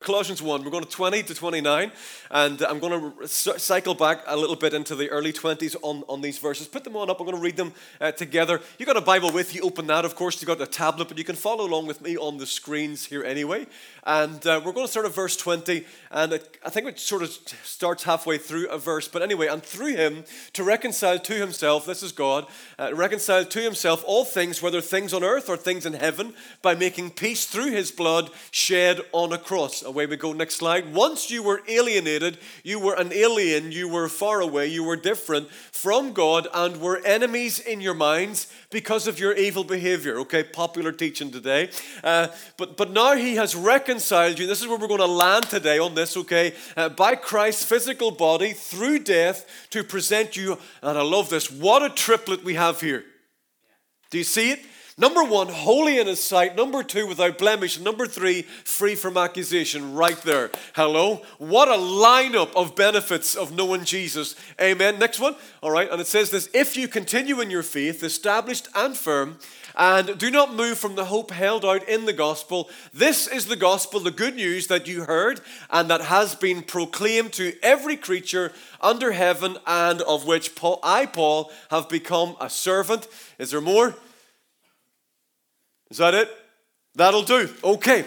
Colossians 1, we're going to 20 to 29, and I'm going to cycle back a little bit into the early 20s on, on these verses. Put them on up, I'm going to read them uh, together. You've got a Bible with you, open that, of course. you've got a tablet, but you can follow along with me on the screens here anyway. And uh, we're going to start at verse 20, and it, I think it sort of starts halfway through a verse. But anyway, and through him to reconcile to himself, this is God, uh, reconcile to himself all things, whether things on earth or things in heaven, by making peace through his blood shed on a cross. Away we go, next slide. Once you were alienated, you were an alien, you were far away, you were different from God, and were enemies in your minds because of your evil behavior. Okay, popular teaching today. Uh, but, but now he has reconciled you. This is where we're going to land today on this, okay? Uh, by Christ's physical body through death to present you. And I love this. What a triplet we have here. Do you see it? Number one, holy in his sight. Number two, without blemish. Number three, free from accusation. Right there. Hello? What a lineup of benefits of knowing Jesus. Amen. Next one. All right. And it says this If you continue in your faith, established and firm, and do not move from the hope held out in the gospel. This is the gospel, the good news that you heard and that has been proclaimed to every creature under heaven, and of which Paul, I, Paul, have become a servant. Is there more? Is that it? That'll do. Okay.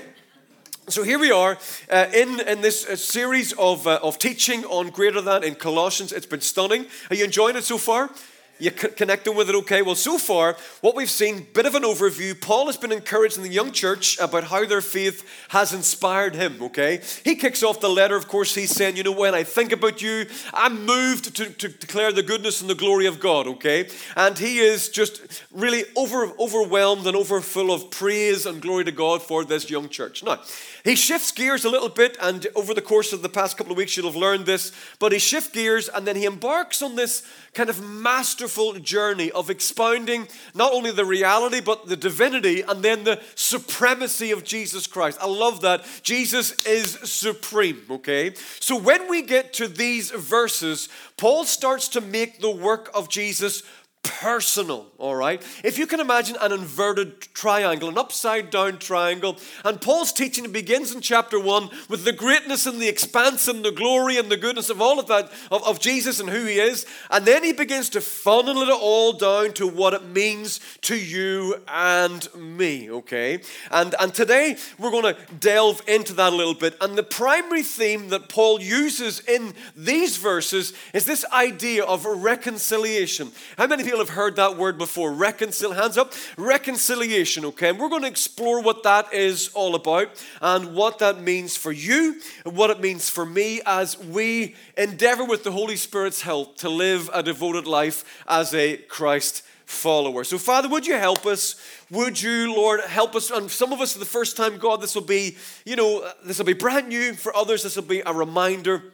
So here we are uh, in, in this uh, series of, uh, of teaching on greater than in Colossians. It's been stunning. Are you enjoying it so far? You connecting with it okay? Well, so far, what we've seen, bit of an overview. Paul has been encouraging the young church about how their faith has inspired him, okay? He kicks off the letter, of course, he's saying, you know, when I think about you, I'm moved to, to declare the goodness and the glory of God, okay? And he is just really over, overwhelmed and overfull of praise and glory to God for this young church. Now, he shifts gears a little bit, and over the course of the past couple of weeks, you'll have learned this, but he shifts gears and then he embarks on this kind of masterful journey of expounding not only the reality, but the divinity and then the supremacy of Jesus Christ. I love that. Jesus is supreme, okay? So when we get to these verses, Paul starts to make the work of Jesus personal, all right? If you can imagine an inverted triangle, an upside down triangle, and Paul's teaching begins in chapter 1 with the greatness and the expanse and the glory and the goodness of all of that, of, of Jesus and who he is, and then he begins to funnel it all down to what it means to you and me, okay? And, and today we're going to delve into that a little bit, and the primary theme that Paul uses in these verses is this idea of reconciliation. How many people people have heard that word before. Reconcile, hands up. Reconciliation, okay? And we're going to explore what that is all about and what that means for you and what it means for me as we endeavor with the Holy Spirit's help to live a devoted life as a Christ follower. So, Father, would you help us? Would you, Lord, help us? And some of us, for the first time, God, this will be, you know, this will be brand new. For others, this will be a reminder.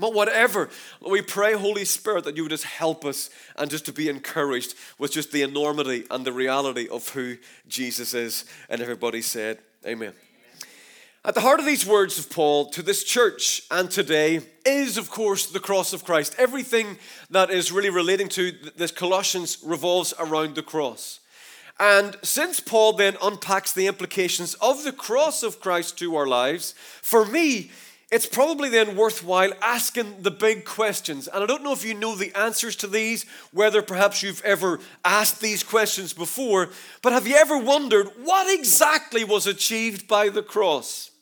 But whatever, we pray, Holy Spirit, that you would just help us and just to be encouraged with just the enormity and the reality of who Jesus is. And everybody said, Amen. At the heart of these words of Paul to this church and today is, of course, the cross of Christ. Everything that is really relating to this Colossians revolves around the cross. And since Paul then unpacks the implications of the cross of Christ to our lives, for me, it's probably then worthwhile asking the big questions. And I don't know if you know the answers to these, whether perhaps you've ever asked these questions before, but have you ever wondered what exactly was achieved by the cross?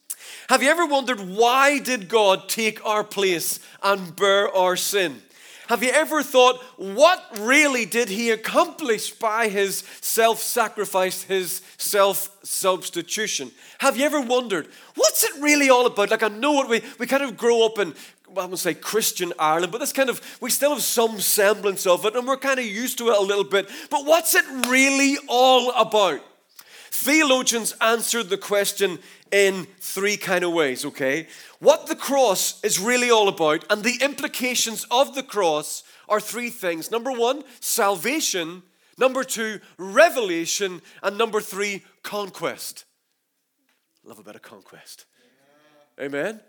Have you ever wondered why did God take our place and bear our sin? Have you ever thought, what really did he accomplish by his self sacrifice, his self substitution? Have you ever wondered, what's it really all about? Like, I know what we, we kind of grow up in, I'm going to say Christian Ireland, but this kind of, we still have some semblance of it and we're kind of used to it a little bit. But what's it really all about? Theologians answered the question in three kind of ways, okay? What the cross is really all about and the implications of the cross are three things. Number one, salvation. Number two, revelation. And number three, conquest. Love a bit of conquest. Amen.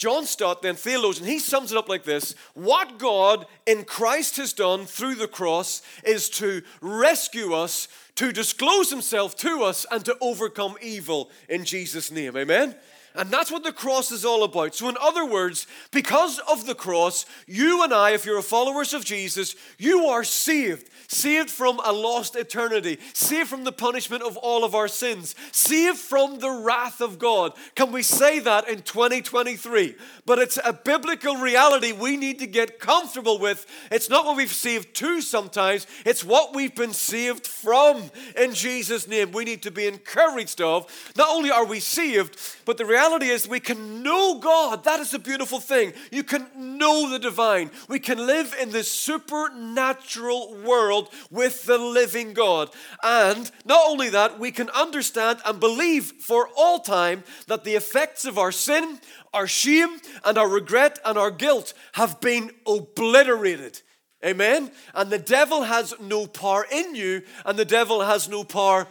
John Stott, then theologian, he sums it up like this What God in Christ has done through the cross is to rescue us, to disclose himself to us, and to overcome evil in Jesus' name. Amen? And that's what the cross is all about. So, in other words, because of the cross, you and I, if you're followers of Jesus, you are saved. Saved from a lost eternity, saved from the punishment of all of our sins, saved from the wrath of God. Can we say that in 2023? But it's a biblical reality we need to get comfortable with. It's not what we've saved to sometimes, it's what we've been saved from in Jesus' name. We need to be encouraged of. Not only are we saved, but the reality is we can know God. That is a beautiful thing. You can know the divine. We can live in this supernatural world with the living God. And not only that, we can understand and believe for all time that the effects of our sin, our shame, and our regret and our guilt have been obliterated. Amen? And the devil has no power in you, and the devil has no power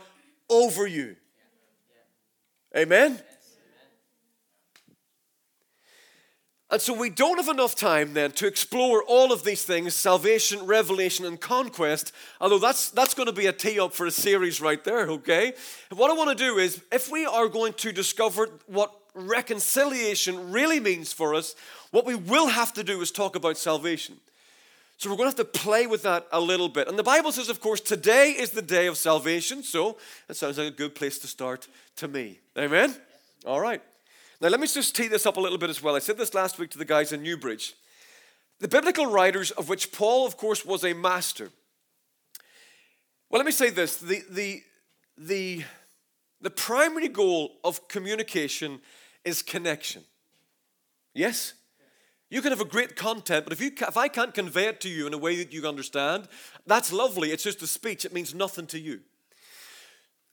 over you. Amen? And so we don't have enough time then to explore all of these things salvation, revelation, and conquest. Although that's, that's going to be a tee up for a series right there, okay? what I want to do is, if we are going to discover what reconciliation really means for us, what we will have to do is talk about salvation. So we're going to have to play with that a little bit. And the Bible says, of course, today is the day of salvation. So that sounds like a good place to start to me. Amen? All right. Now, let me just tee this up a little bit as well. I said this last week to the guys in Newbridge. The biblical writers, of which Paul, of course, was a master. Well, let me say this the, the, the, the primary goal of communication is connection. Yes? You can have a great content, but if, you, if I can't convey it to you in a way that you understand, that's lovely. It's just a speech, it means nothing to you.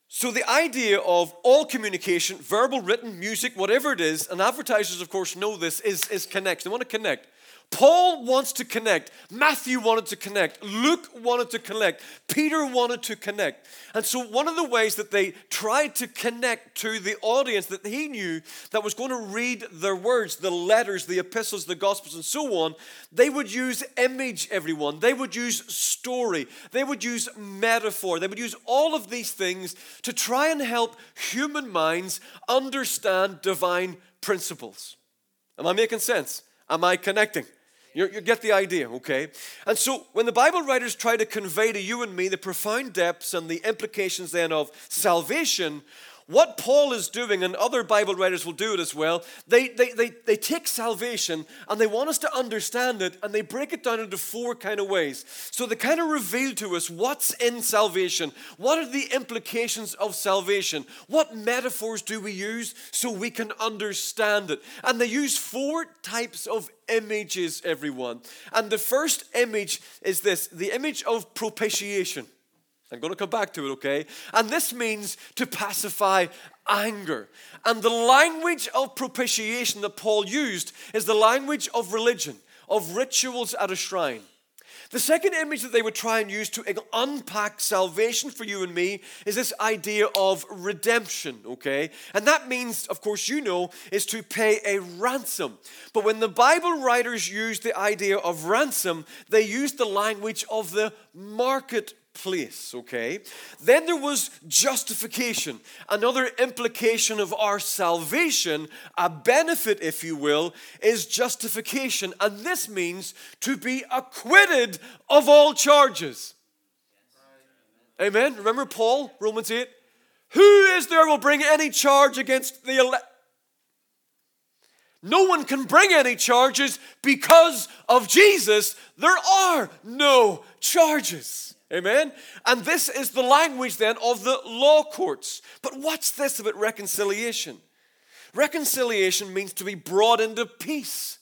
So, the idea of all communication, verbal, written, music, whatever it is, and advertisers, of course, know this, is, is connect. They want to connect. Paul wants to connect. Matthew wanted to connect. Luke wanted to connect. Peter wanted to connect. And so, one of the ways that they tried to connect to the audience that he knew that was going to read their words, the letters, the epistles, the gospels, and so on, they would use image, everyone. They would use story. They would use metaphor. They would use all of these things to try and help human minds understand divine principles. Am I making sense? Am I connecting? You, you get the idea, okay? And so when the Bible writers try to convey to you and me the profound depths and the implications then of salvation, what Paul is doing, and other Bible writers will do it as well, they, they, they, they take salvation and they want us to understand it and they break it down into four kind of ways. So they kind of reveal to us what's in salvation, what are the implications of salvation, what metaphors do we use so we can understand it. And they use four types of images, everyone. And the first image is this the image of propitiation. I'm going to come back to it, okay? And this means to pacify anger. And the language of propitiation that Paul used is the language of religion, of rituals at a shrine. The second image that they would try and use to unpack salvation for you and me is this idea of redemption, okay? And that means, of course, you know, is to pay a ransom. But when the Bible writers use the idea of ransom, they use the language of the market place, okay? Then there was justification, another implication of our salvation, a benefit, if you will, is justification. And this means to be acquitted of all charges. Amen. Remember Paul, Romans 8? Who is there will bring any charge against the elect? No one can bring any charges because of Jesus. There are no charges. Amen? And this is the language then of the law courts. But what's this about reconciliation? Reconciliation means to be brought into peace.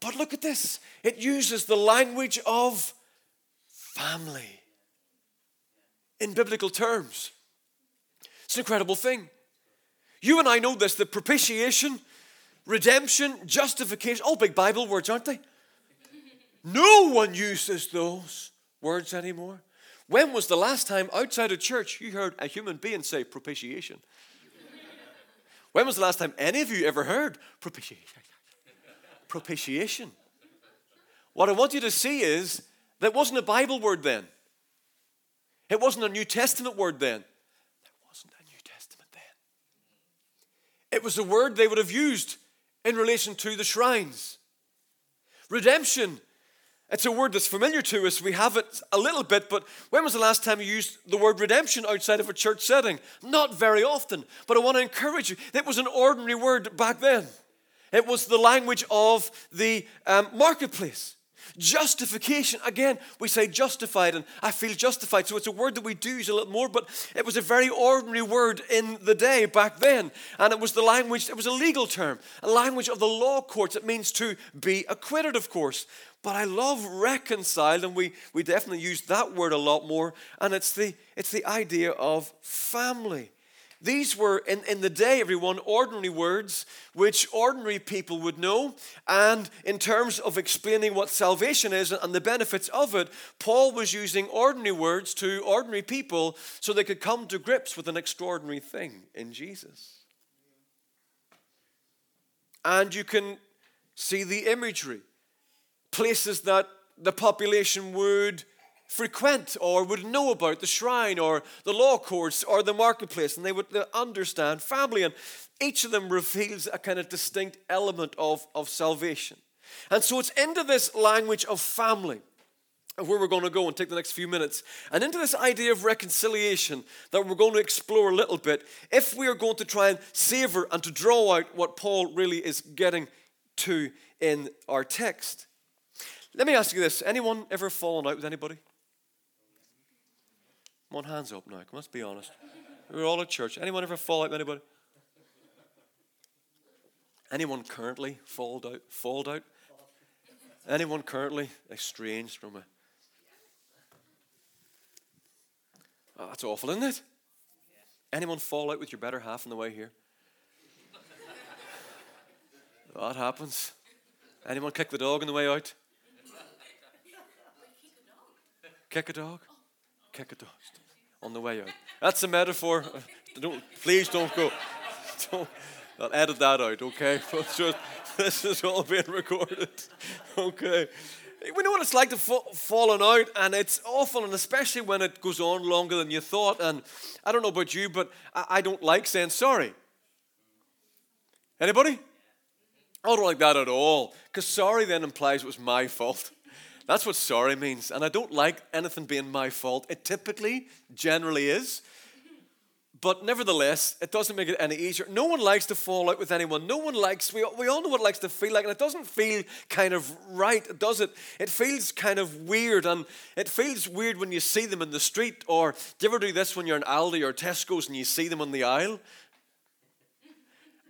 But look at this it uses the language of family in biblical terms. It's an incredible thing. You and I know this that propitiation, redemption, justification, all big Bible words, aren't they? No one uses those words anymore. When was the last time outside of church you heard a human being say propitiation? when was the last time any of you ever heard propitiation? propitiation. What I want you to see is that wasn't a Bible word then. It wasn't a New Testament word then. There wasn't a New Testament then. It was a word they would have used in relation to the shrines. Redemption, it's a word that's familiar to us. We have it a little bit, but when was the last time you used the word redemption outside of a church setting? Not very often, but I want to encourage you. It was an ordinary word back then, it was the language of the um, marketplace. Justification, again, we say justified, and I feel justified. So it's a word that we do use a little more, but it was a very ordinary word in the day back then. And it was the language, it was a legal term, a language of the law courts. It means to be acquitted, of course. But I love reconciled, and we, we definitely use that word a lot more, and it's the, it's the idea of family. These were, in, in the day, everyone, ordinary words which ordinary people would know. And in terms of explaining what salvation is and the benefits of it, Paul was using ordinary words to ordinary people so they could come to grips with an extraordinary thing in Jesus. And you can see the imagery. Places that the population would frequent or would know about the shrine or the law courts or the marketplace, and they would understand family. And each of them reveals a kind of distinct element of, of salvation. And so it's into this language of family where we're going to go and take the next few minutes, and into this idea of reconciliation that we're going to explore a little bit if we are going to try and savor and to draw out what Paul really is getting to in our text. Let me ask you this anyone ever fallen out with anybody? Come on, hands up now. Come on, Let's be honest. We're all at church. Anyone ever fall out with anybody? Anyone currently falled out? Falled out? Anyone currently estranged from a? Oh, that's awful, isn't it? Anyone fall out with your better half on the way here? that happens. Anyone kick the dog on the way out? Kick a dog? Kick a dog on the way out. That's a metaphor. Don't, please don't go. Don't, I'll edit that out, okay? Just, this is all being recorded, okay? We know what it's like to fall, falling out, and it's awful, and especially when it goes on longer than you thought. And I don't know about you, but I, I don't like saying sorry. Anybody? I don't like that at all, because sorry then implies it was my fault. That's what sorry means. And I don't like anything being my fault. It typically, generally is. But nevertheless, it doesn't make it any easier. No one likes to fall out with anyone. No one likes, we, we all know what it likes to feel like, and it doesn't feel kind of right, does it? It feels kind of weird, and it feels weird when you see them in the street. Or do you ever do this when you're in Aldi or Tesco's and you see them on the aisle?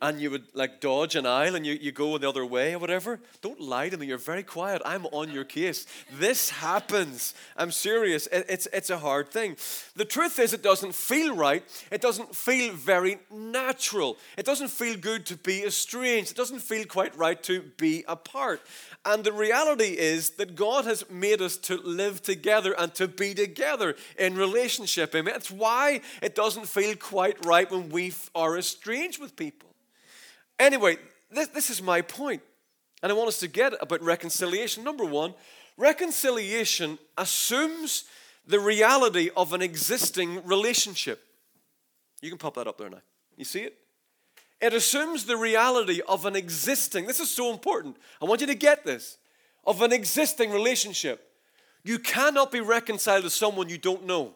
And you would like dodge an aisle and you, you go the other way or whatever, don't lie to me. You're very quiet. I'm on your case. This happens. I'm serious. It, it's, it's a hard thing. The truth is, it doesn't feel right. It doesn't feel very natural. It doesn't feel good to be estranged. It doesn't feel quite right to be apart. And the reality is that God has made us to live together and to be together in relationship. Amen. That's why it doesn't feel quite right when we are estranged with people. Anyway, this, this is my point, and I want us to get about reconciliation. Number one, reconciliation assumes the reality of an existing relationship. You can pop that up there now. You see it? It assumes the reality of an existing, this is so important. I want you to get this, of an existing relationship. You cannot be reconciled to someone you don't know.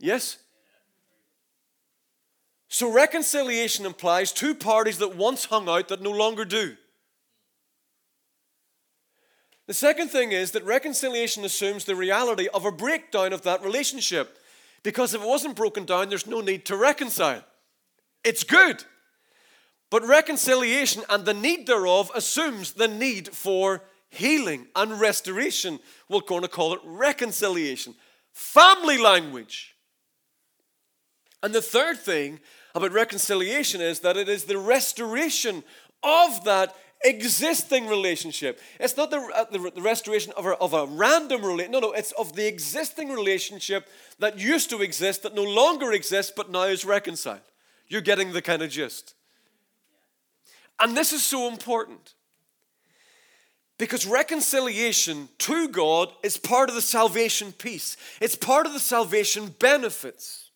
Yes? So reconciliation implies two parties that once hung out that no longer do. The second thing is that reconciliation assumes the reality of a breakdown of that relationship. Because if it wasn't broken down, there's no need to reconcile. It's good. But reconciliation and the need thereof assumes the need for healing and restoration. We're going to call it reconciliation. Family language. And the third thing about reconciliation is that it is the restoration of that existing relationship. It's not the, uh, the, the, restoration of a, of a random relationship. No, no, it's of the existing relationship that used to exist, that no longer exists, but now is reconciled. You're getting the kind of gist. And this is so important. Because reconciliation to God is part of the salvation piece, it's part of the salvation benefits.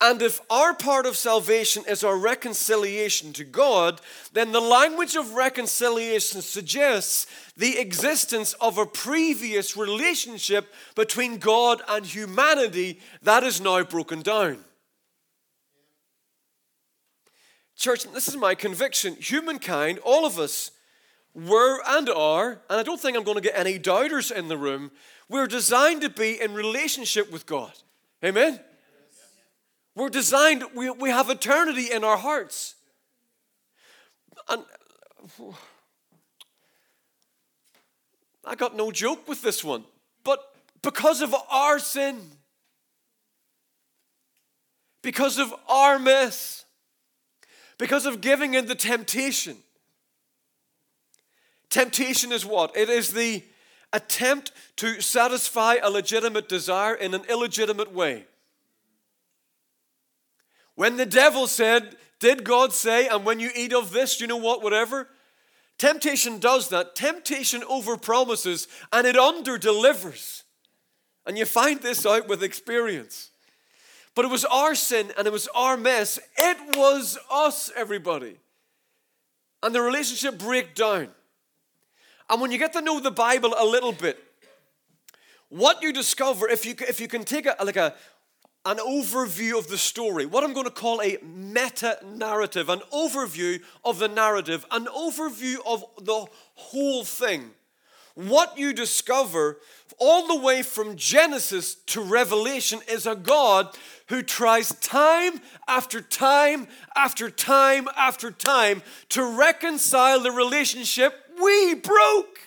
And if our part of salvation is our reconciliation to God, then the language of reconciliation suggests the existence of a previous relationship between God and humanity that is now broken down. Church, this is my conviction. Humankind, all of us, were and are, and I don't think I'm going to get any doubters in the room, we're designed to be in relationship with God. Amen? We're designed, we, we have eternity in our hearts. And I got no joke with this one, but because of our sin, because of our mess, because of giving in the temptation. Temptation is what? It is the attempt to satisfy a legitimate desire in an illegitimate way. When the devil said, Did God say, and when you eat of this, you know what, whatever? Temptation does that. Temptation overpromises and it underdelivers. And you find this out with experience. But it was our sin and it was our mess. It was us, everybody. And the relationship break down. And when you get to know the Bible a little bit, what you discover, if you, if you can take a, like a, an overview of the story, what I'm going to call a meta narrative, an overview of the narrative, an overview of the whole thing. What you discover all the way from Genesis to Revelation is a God who tries time after time after time after time to reconcile the relationship we broke.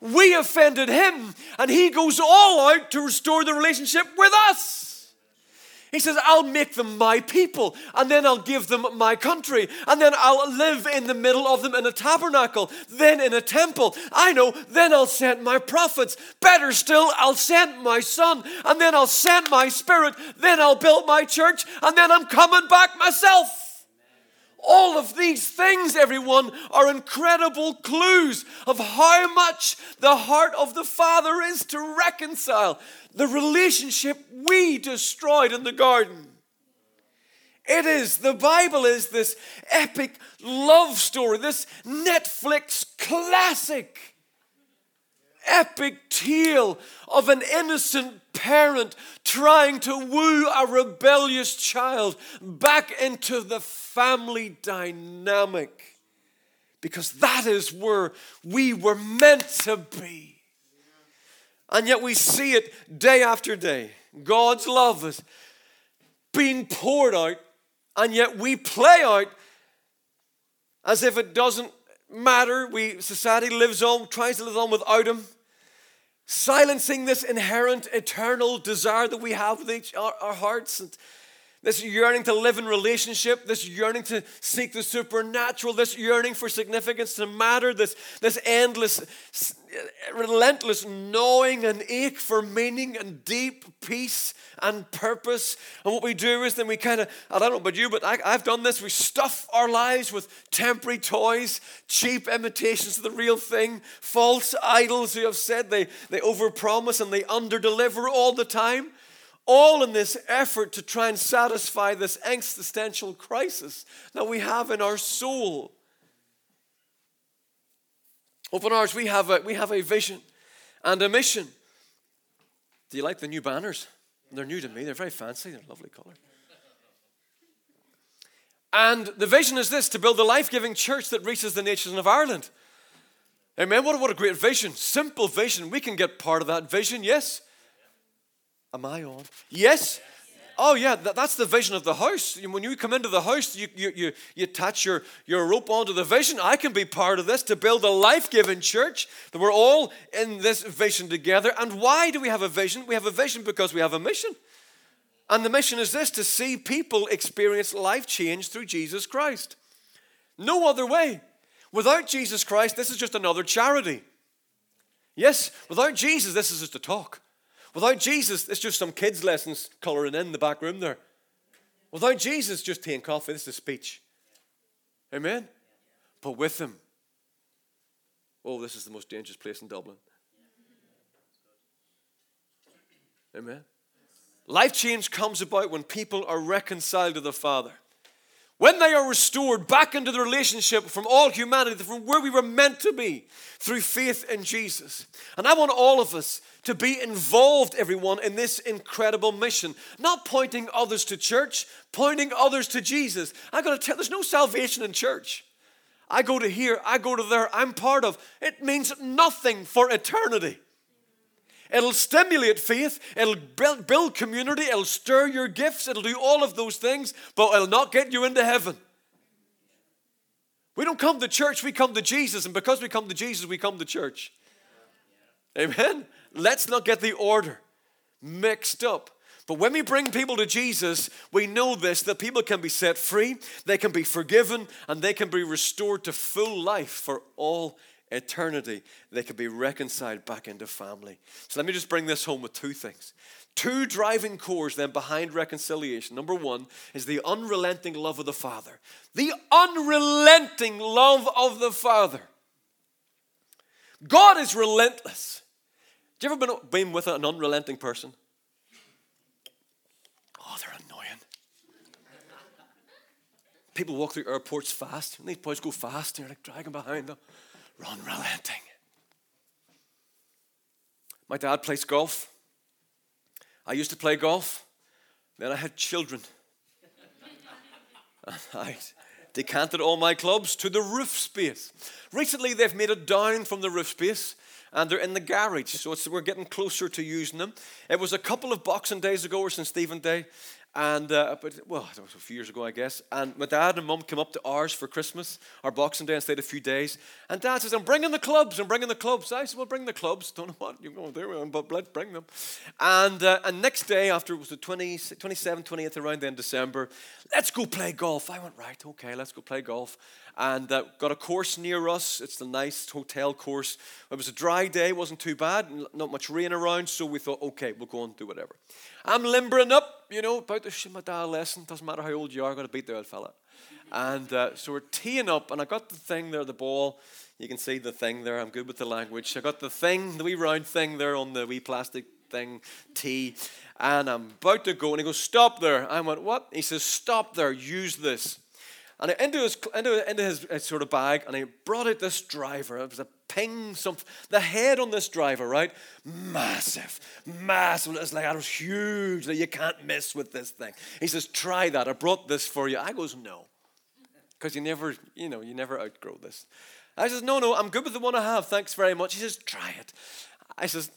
We offended him, and he goes all out to restore the relationship with us. He says, I'll make them my people, and then I'll give them my country, and then I'll live in the middle of them in a tabernacle, then in a temple. I know, then I'll send my prophets. Better still, I'll send my son, and then I'll send my spirit, then I'll build my church, and then I'm coming back myself. All of these things, everyone, are incredible clues of how much the heart of the Father is to reconcile the relationship we destroyed in the garden. It is, the Bible is this epic love story, this Netflix classic, epic tale of an innocent parent trying to woo a rebellious child back into the family dynamic. Because that is where we were meant to be. And yet we see it day after day. God's love is being poured out, and yet we play out as if it doesn't matter. We society lives on, tries to live on without him, silencing this inherent eternal desire that we have with each our, our hearts and this yearning to live in relationship, this yearning to seek the supernatural, this yearning for significance to matter, this, this endless, relentless gnawing and ache for meaning and deep peace and purpose. And what we do is then we kind of, I don't know about you, but I, I've done this. We stuff our lives with temporary toys, cheap imitations of the real thing, false idols who have said. They, they overpromise and they underdeliver all the time all in this effort to try and satisfy this existential crisis that we have in our soul. Open Arms, we have a, we have a vision and a mission. Do you like the new banners? They're new to me, they're very fancy, they're lovely color. And the vision is this to build a life giving church that reaches the nations of Ireland. Amen. What, what a great vision. Simple vision. We can get part of that vision, yes. Am I on? Yes? Oh, yeah, that, that's the vision of the house. When you come into the house, you, you, you, you attach your, your rope onto the vision. I can be part of this to build a life giving church. That we're all in this vision together. And why do we have a vision? We have a vision because we have a mission. And the mission is this to see people experience life change through Jesus Christ. No other way. Without Jesus Christ, this is just another charity. Yes, without Jesus, this is just a talk. Without Jesus, it's just some kids' lessons colouring in the back room there. Without Jesus, just tea and coffee. This is speech. Amen? But with Him, oh, this is the most dangerous place in Dublin. Amen? Life change comes about when people are reconciled to the Father. When they are restored back into the relationship from all humanity, from where we were meant to be, through faith in Jesus. And I want all of us to be involved, everyone, in this incredible mission. Not pointing others to church, pointing others to Jesus. I gotta tell there's no salvation in church. I go to here, I go to there, I'm part of. It means nothing for eternity. It'll stimulate faith, it'll build, community, it'll stir your gifts, it'll do all of those things, but it'll not get you into heaven. We don't come to church, we come to Jesus, and because we come to Jesus, we come to church. Amen? Let's not get the order mixed up. But when we bring people to Jesus, we know this that people can be set free, they can be forgiven, and they can be restored to full life for all eternity, they could be reconciled back into family. So let me just bring this home with two things. Two driving cores then behind reconciliation. Number one is the unrelenting love of the Father. The unrelenting love of the Father. God is relentless. Do you ever been, been with an unrelenting person? Oh, they're annoying. People walk through airports fast, and these boys go fast, and you're like dragging behind them unrelenting. My dad plays golf. I used to play golf. Then I had children. and I decanted all my clubs to the roof space. Recently, they've made it down from the roof space and they're in the garage, so we're getting closer to using them. It was a couple of Boxing Days ago, or St. Stephen Day, and uh, but well, that was a few years ago, I guess. And my dad and mum came up to ours for Christmas, our Boxing Day, and stayed a few days. And dad says, "I'm bringing the clubs. I'm bringing the clubs." I said, "Well, bring the clubs. Don't know what you're going to do, but let's bring them." And uh, and next day, after it was the 20, 27th, 28th, around then December, let's go play golf. I went right, okay, let's go play golf and uh, got a course near us. It's the nice hotel course. It was a dry day, wasn't too bad, not much rain around, so we thought, okay, we'll go and do whatever. I'm limbering up, you know, about to shoot my dad lesson. Doesn't matter how old you are, got to beat the old fella. And uh, so we're teeing up, and I got the thing there, the ball. You can see the thing there. I'm good with the language. I got the thing, the wee round thing there on the wee plastic thing, tee, and I'm about to go, and he goes, "Stop there." I went, "What?" He says, "Stop there. Use this." And into his, into, into his, his sort of bag, and he brought out this driver. It was a ping, something. The head on this driver, right? Massive, massive. It's like, it was huge. That you can't mess with this thing. He says, try that. I brought this for you. I goes, no. Because you never, you know, you never outgrow this. I says, no, no, I'm good with the one I have. Thanks very much. He says, try it. I says,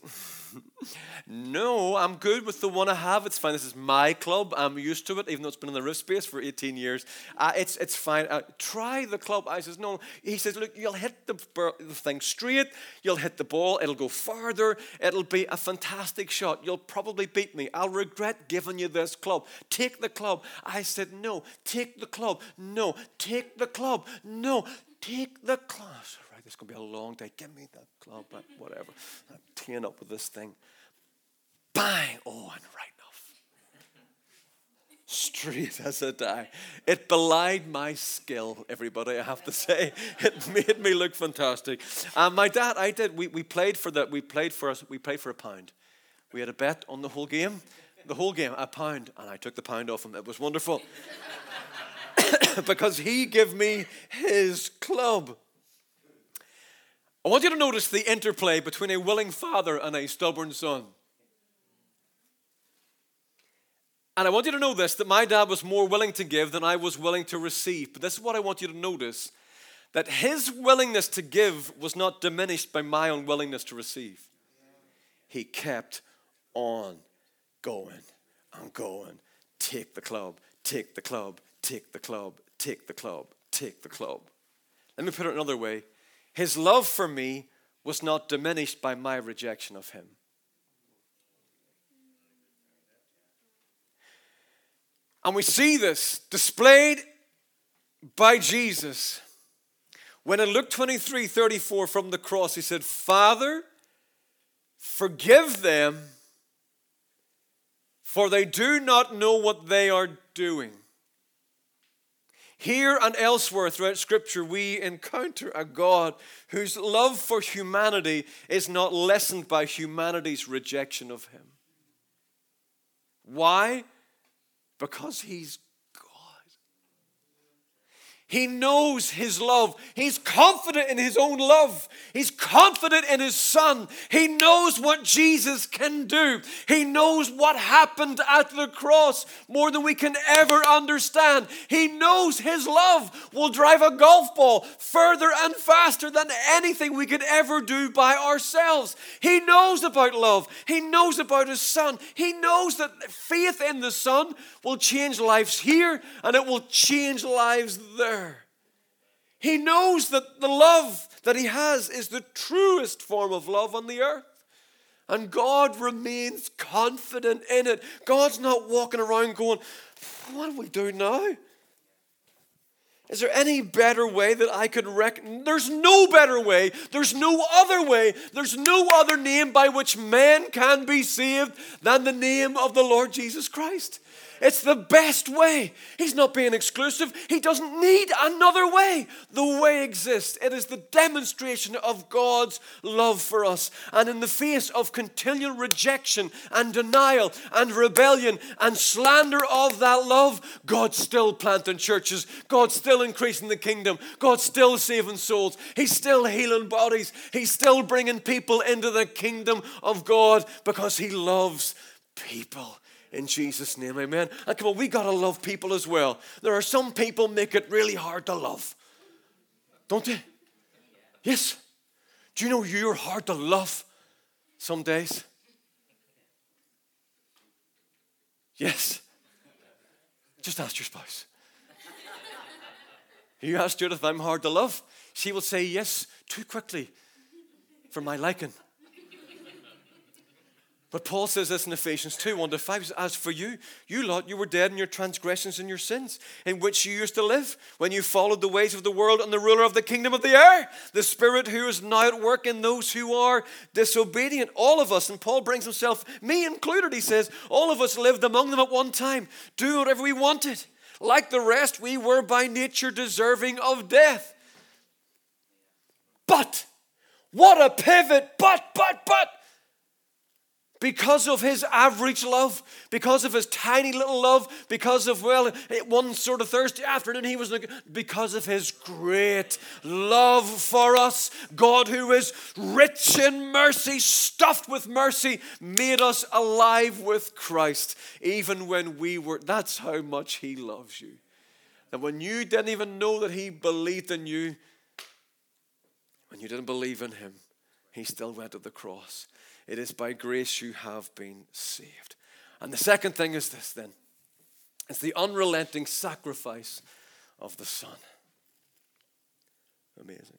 no, I'm good with the one I have. It's fine. This is my club. I'm used to it, even though it's been in the roof space for 18 years. Uh, it's, it's fine. Uh, try the club. I says, no. He says, look, you'll hit the, the thing straight. You'll hit the ball. It'll go farther. It'll be a fantastic shot. You'll probably beat me. I'll regret giving you this club. Take the club. I said, no. Take the club. No. Take the club. No. Take the club. Is going to be a long day. Give me that club, but whatever. I'm teeing up with this thing. Bang! Oh, and right enough. Straight as a die. It belied my skill, everybody, I have to say. It made me look fantastic. And my dad, I did, we, we played for the, we played for us, we played for a pound. We had a bet on the whole game. The whole game, a pound, and I took the pound off him. It was wonderful. because he gave me his club. I want you to notice the interplay between a willing father and a stubborn son. And I want you to know this that my dad was more willing to give than I was willing to receive. But this is what I want you to notice that his willingness to give was not diminished by my unwillingness to receive. He kept on going and going. Take the club, take the club, take the club, take the club, take the club. Let me put it another way his love for me was not diminished by my rejection of him. And we see this displayed by Jesus when in Luke 23 34 from the cross, he said, Father, forgive them, for they do not know what they are doing. Here and elsewhere throughout Scripture, we encounter a God whose love for humanity is not lessened by humanity's rejection of Him. Why? Because He's he knows his love. He's confident in his own love. He's confident in his son. He knows what Jesus can do. He knows what happened at the cross more than we can ever understand. He knows his love will drive a golf ball further and faster than anything we could ever do by ourselves. He knows about love. He knows about his son. He knows that faith in the son will change lives here and it will change lives there. He knows that the love that he has is the truest form of love on the earth. And God remains confident in it. God's not walking around going, What do we do now? Is there any better way that I could reckon? There's no better way. There's no other way. There's no other name by which man can be saved than the name of the Lord Jesus Christ. It's the best way. He's not being exclusive. He doesn't need another way. The way exists. It is the demonstration of God's love for us. And in the face of continual rejection and denial and rebellion and slander of that love, God's still planting churches. God's still increasing the kingdom. God's still saving souls. He's still healing bodies. He's still bringing people into the kingdom of God because He loves people in Jesus' name, amen. And come on, we got to love people as well. There are some people make it really hard to love, don't they? Yes. Do you know you're hard to love some days? Yes. Just ask your spouse. You ask Judith I'm hard to love, she will say yes too quickly for my liking. But Paul says this in Ephesians 2 1 to 5 As for you, you lot, you were dead in your transgressions and your sins, in which you used to live when you followed the ways of the world and the ruler of the kingdom of the air, the Spirit who is now at work in those who are disobedient. All of us, and Paul brings himself, me included, he says, all of us lived among them at one time, doing whatever we wanted. Like the rest, we were by nature deserving of death. But, what a pivot, but, but, but because of his average love, because of his tiny little love, because of, well, one sort of Thursday afternoon he was because of his great love for us, God, who is rich in mercy, stuffed with mercy, made us alive with Christ, even when we were. That's how much he loves you. And when you didn't even know that he believed in you, when you didn't believe in him, he still went to the cross it is by grace you have been saved. And the second thing is this then it's the unrelenting sacrifice of the Son. Amazing.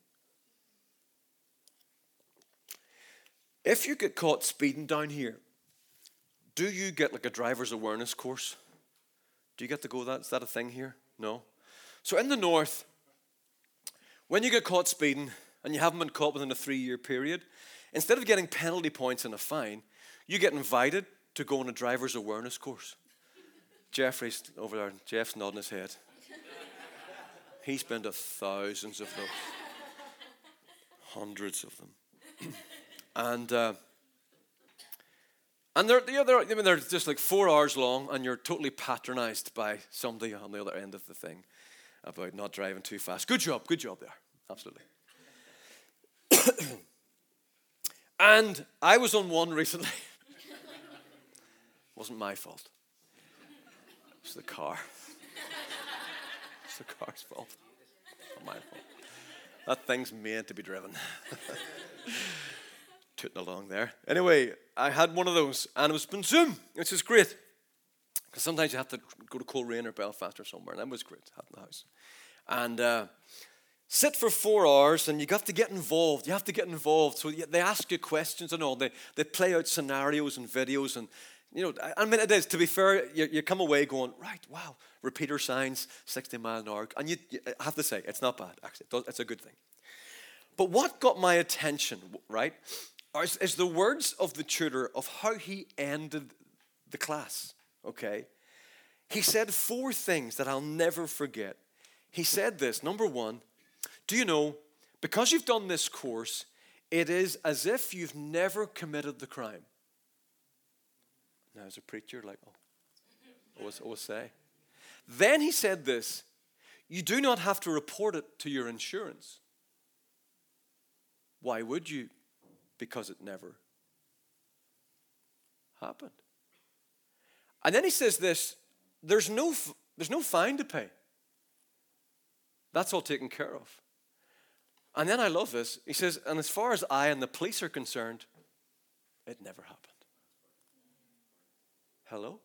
If you get caught speeding down here, do you get like a driver's awareness course? Do you get to go that? Is that a thing here? No. So in the north, when you get caught speeding and you haven't been caught within a three year period, Instead of getting penalty points and a fine, you get invited to go on a driver's awareness course. Jeffrey's over there. Jeff's nodding his head. He's been to thousands of those, hundreds of them. and uh, and they're, I mean, they're just like four hours long, and you're totally patronized by somebody on the other end of the thing about not driving too fast. Good job, good job there. Absolutely. And I was on one recently. it wasn't my fault. It was the car. It's the car's fault. Not my fault. That thing's meant to be driven. Tooting along there. Anyway, I had one of those and it was been Zoom, which is great. Because sometimes you have to go to Coleraine or Belfast or somewhere, and that was great, having the house. And uh, sit for four hours and you got to get involved. You have to get involved. So they ask you questions and all. They, they play out scenarios and videos. And, you know, I mean, it is, to be fair, you, you come away going, right, wow, repeater signs, 60 mile an hour. And you, you I have to say, it's not bad, actually. It's a good thing. But what got my attention, right, is, is the words of the tutor of how he ended the class, okay? He said four things that I'll never forget. He said this number one, do you know, because you've done this course, it is as if you've never committed the crime. Now, as a preacher, like, oh, always, always say. Then he said this You do not have to report it to your insurance. Why would you? Because it never happened. And then he says this there's no, there's no fine to pay. That's all taken care of. And then I love this. He says, and as far as I and the police are concerned, it never happened. Hello?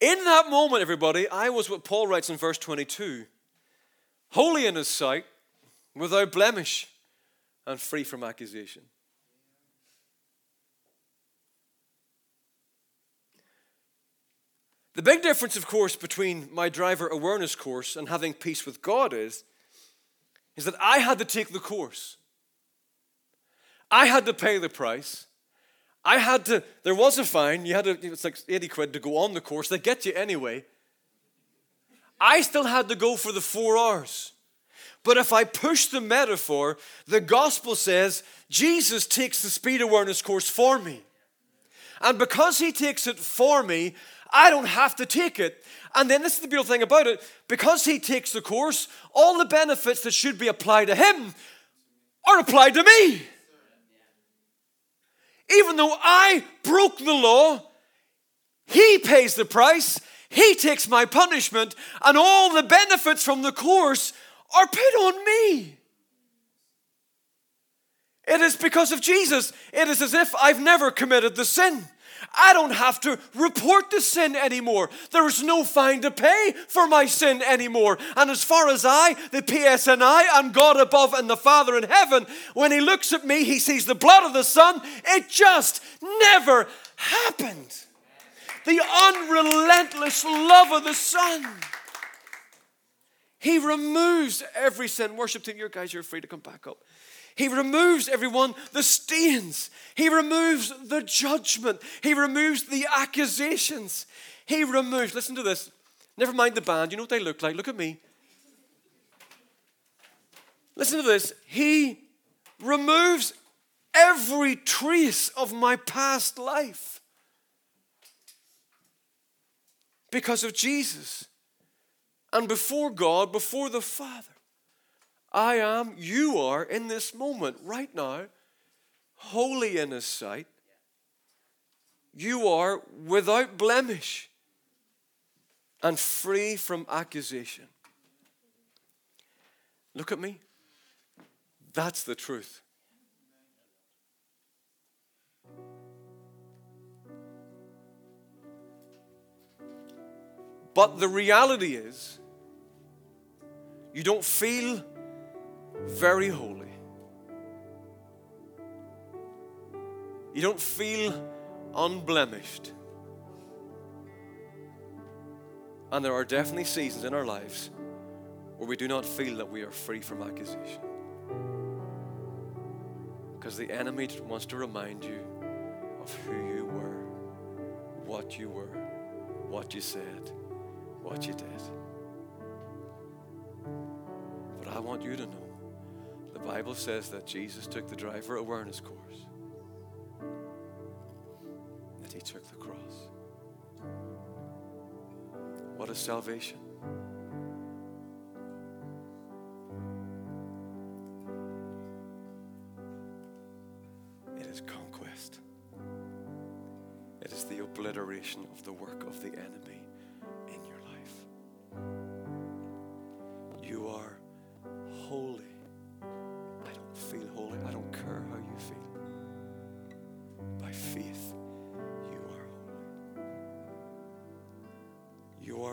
In that moment, everybody, I was what Paul writes in verse 22 holy in his sight, without blemish, and free from accusation. The big difference, of course, between my driver awareness course and having peace with God is, is that I had to take the course. I had to pay the price. I had to, there was a fine. You had to, it's like 80 quid to go on the course. They get you anyway. I still had to go for the four hours. But if I push the metaphor, the gospel says Jesus takes the speed awareness course for me. And because he takes it for me, I don't have to take it. And then this is the beautiful thing about it because he takes the course, all the benefits that should be applied to him are applied to me. Even though I broke the law, he pays the price, he takes my punishment, and all the benefits from the course are put on me. It is because of Jesus. It is as if I've never committed the sin. I don't have to report the sin anymore. There is no fine to pay for my sin anymore. And as far as I, the PSNI, and God above and the Father in heaven, when He looks at me, He sees the blood of the Son. It just never happened. The unrelentless love of the Son. He removes every sin. Worship team, your guys, you're free to come back up. He removes everyone the stains. He removes the judgment. He removes the accusations. He removes, listen to this. Never mind the band. You know what they look like? Look at me. Listen to this. He removes every trace of my past life because of Jesus. And before God, before the Father. I am, you are in this moment, right now, holy in His sight. You are without blemish and free from accusation. Look at me. That's the truth. But the reality is, you don't feel very holy. You don't feel unblemished. And there are definitely seasons in our lives where we do not feel that we are free from accusation. Because the enemy wants to remind you of who you were, what you were, what you said, what you did. But I want you to know the Bible says that Jesus took the driver awareness course, that he took the cross. What is salvation? It is conquest. It is the obliteration of the work of the enemy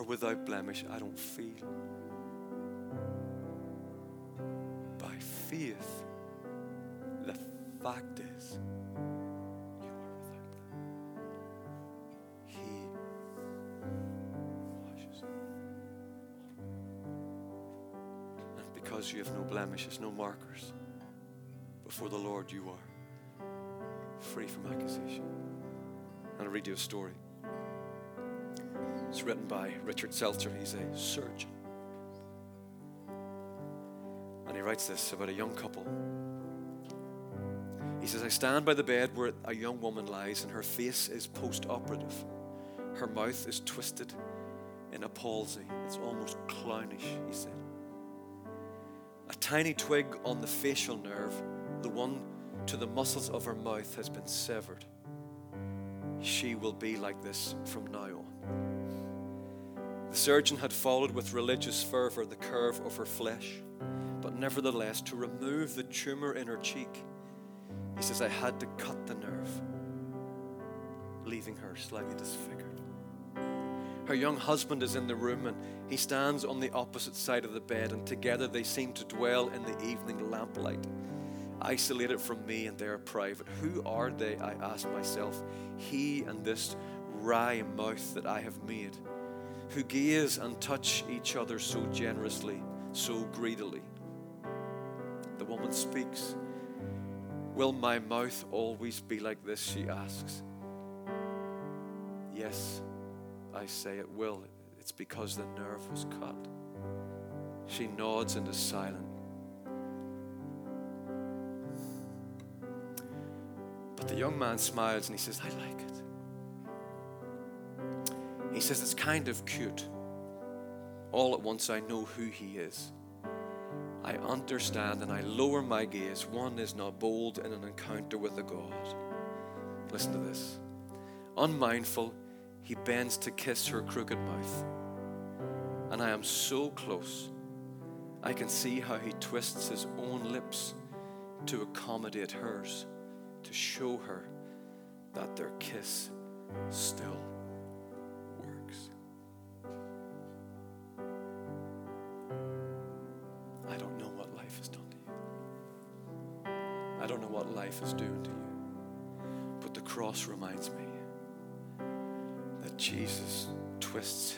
without blemish. I don't feel. By faith, the fact is, you are without blemish. He washes. And because you have no blemishes, no markers before the Lord you are, free from accusation. And I'll read you a story. It's written by Richard Selzer. He's a surgeon. And he writes this about a young couple He says, I stand by the bed where a young woman lies, and her face is post operative. Her mouth is twisted in a palsy. It's almost clownish, he said. A tiny twig on the facial nerve, the one to the muscles of her mouth, has been severed. She will be like this from now on. The surgeon had followed with religious fervor the curve of her flesh, but nevertheless, to remove the tumor in her cheek, he says, I had to cut the nerve, leaving her slightly disfigured. Her young husband is in the room and he stands on the opposite side of the bed, and together they seem to dwell in the evening lamplight, isolated from me and their private. Who are they? I ask myself. He and this wry mouth that I have made, who gaze and touch each other so generously, so greedily. The woman speaks. Will my mouth always be like this? She asks. Yes, I say it will. It's because the nerve was cut. She nods and is silent. But the young man smiles and he says, I like it. He says, It's kind of cute. All at once, I know who he is. I understand and I lower my gaze. One is not bold in an encounter with a God. Listen to this. Unmindful, he bends to kiss her crooked mouth. And I am so close, I can see how he twists his own lips to accommodate hers, to show her that their kiss still twists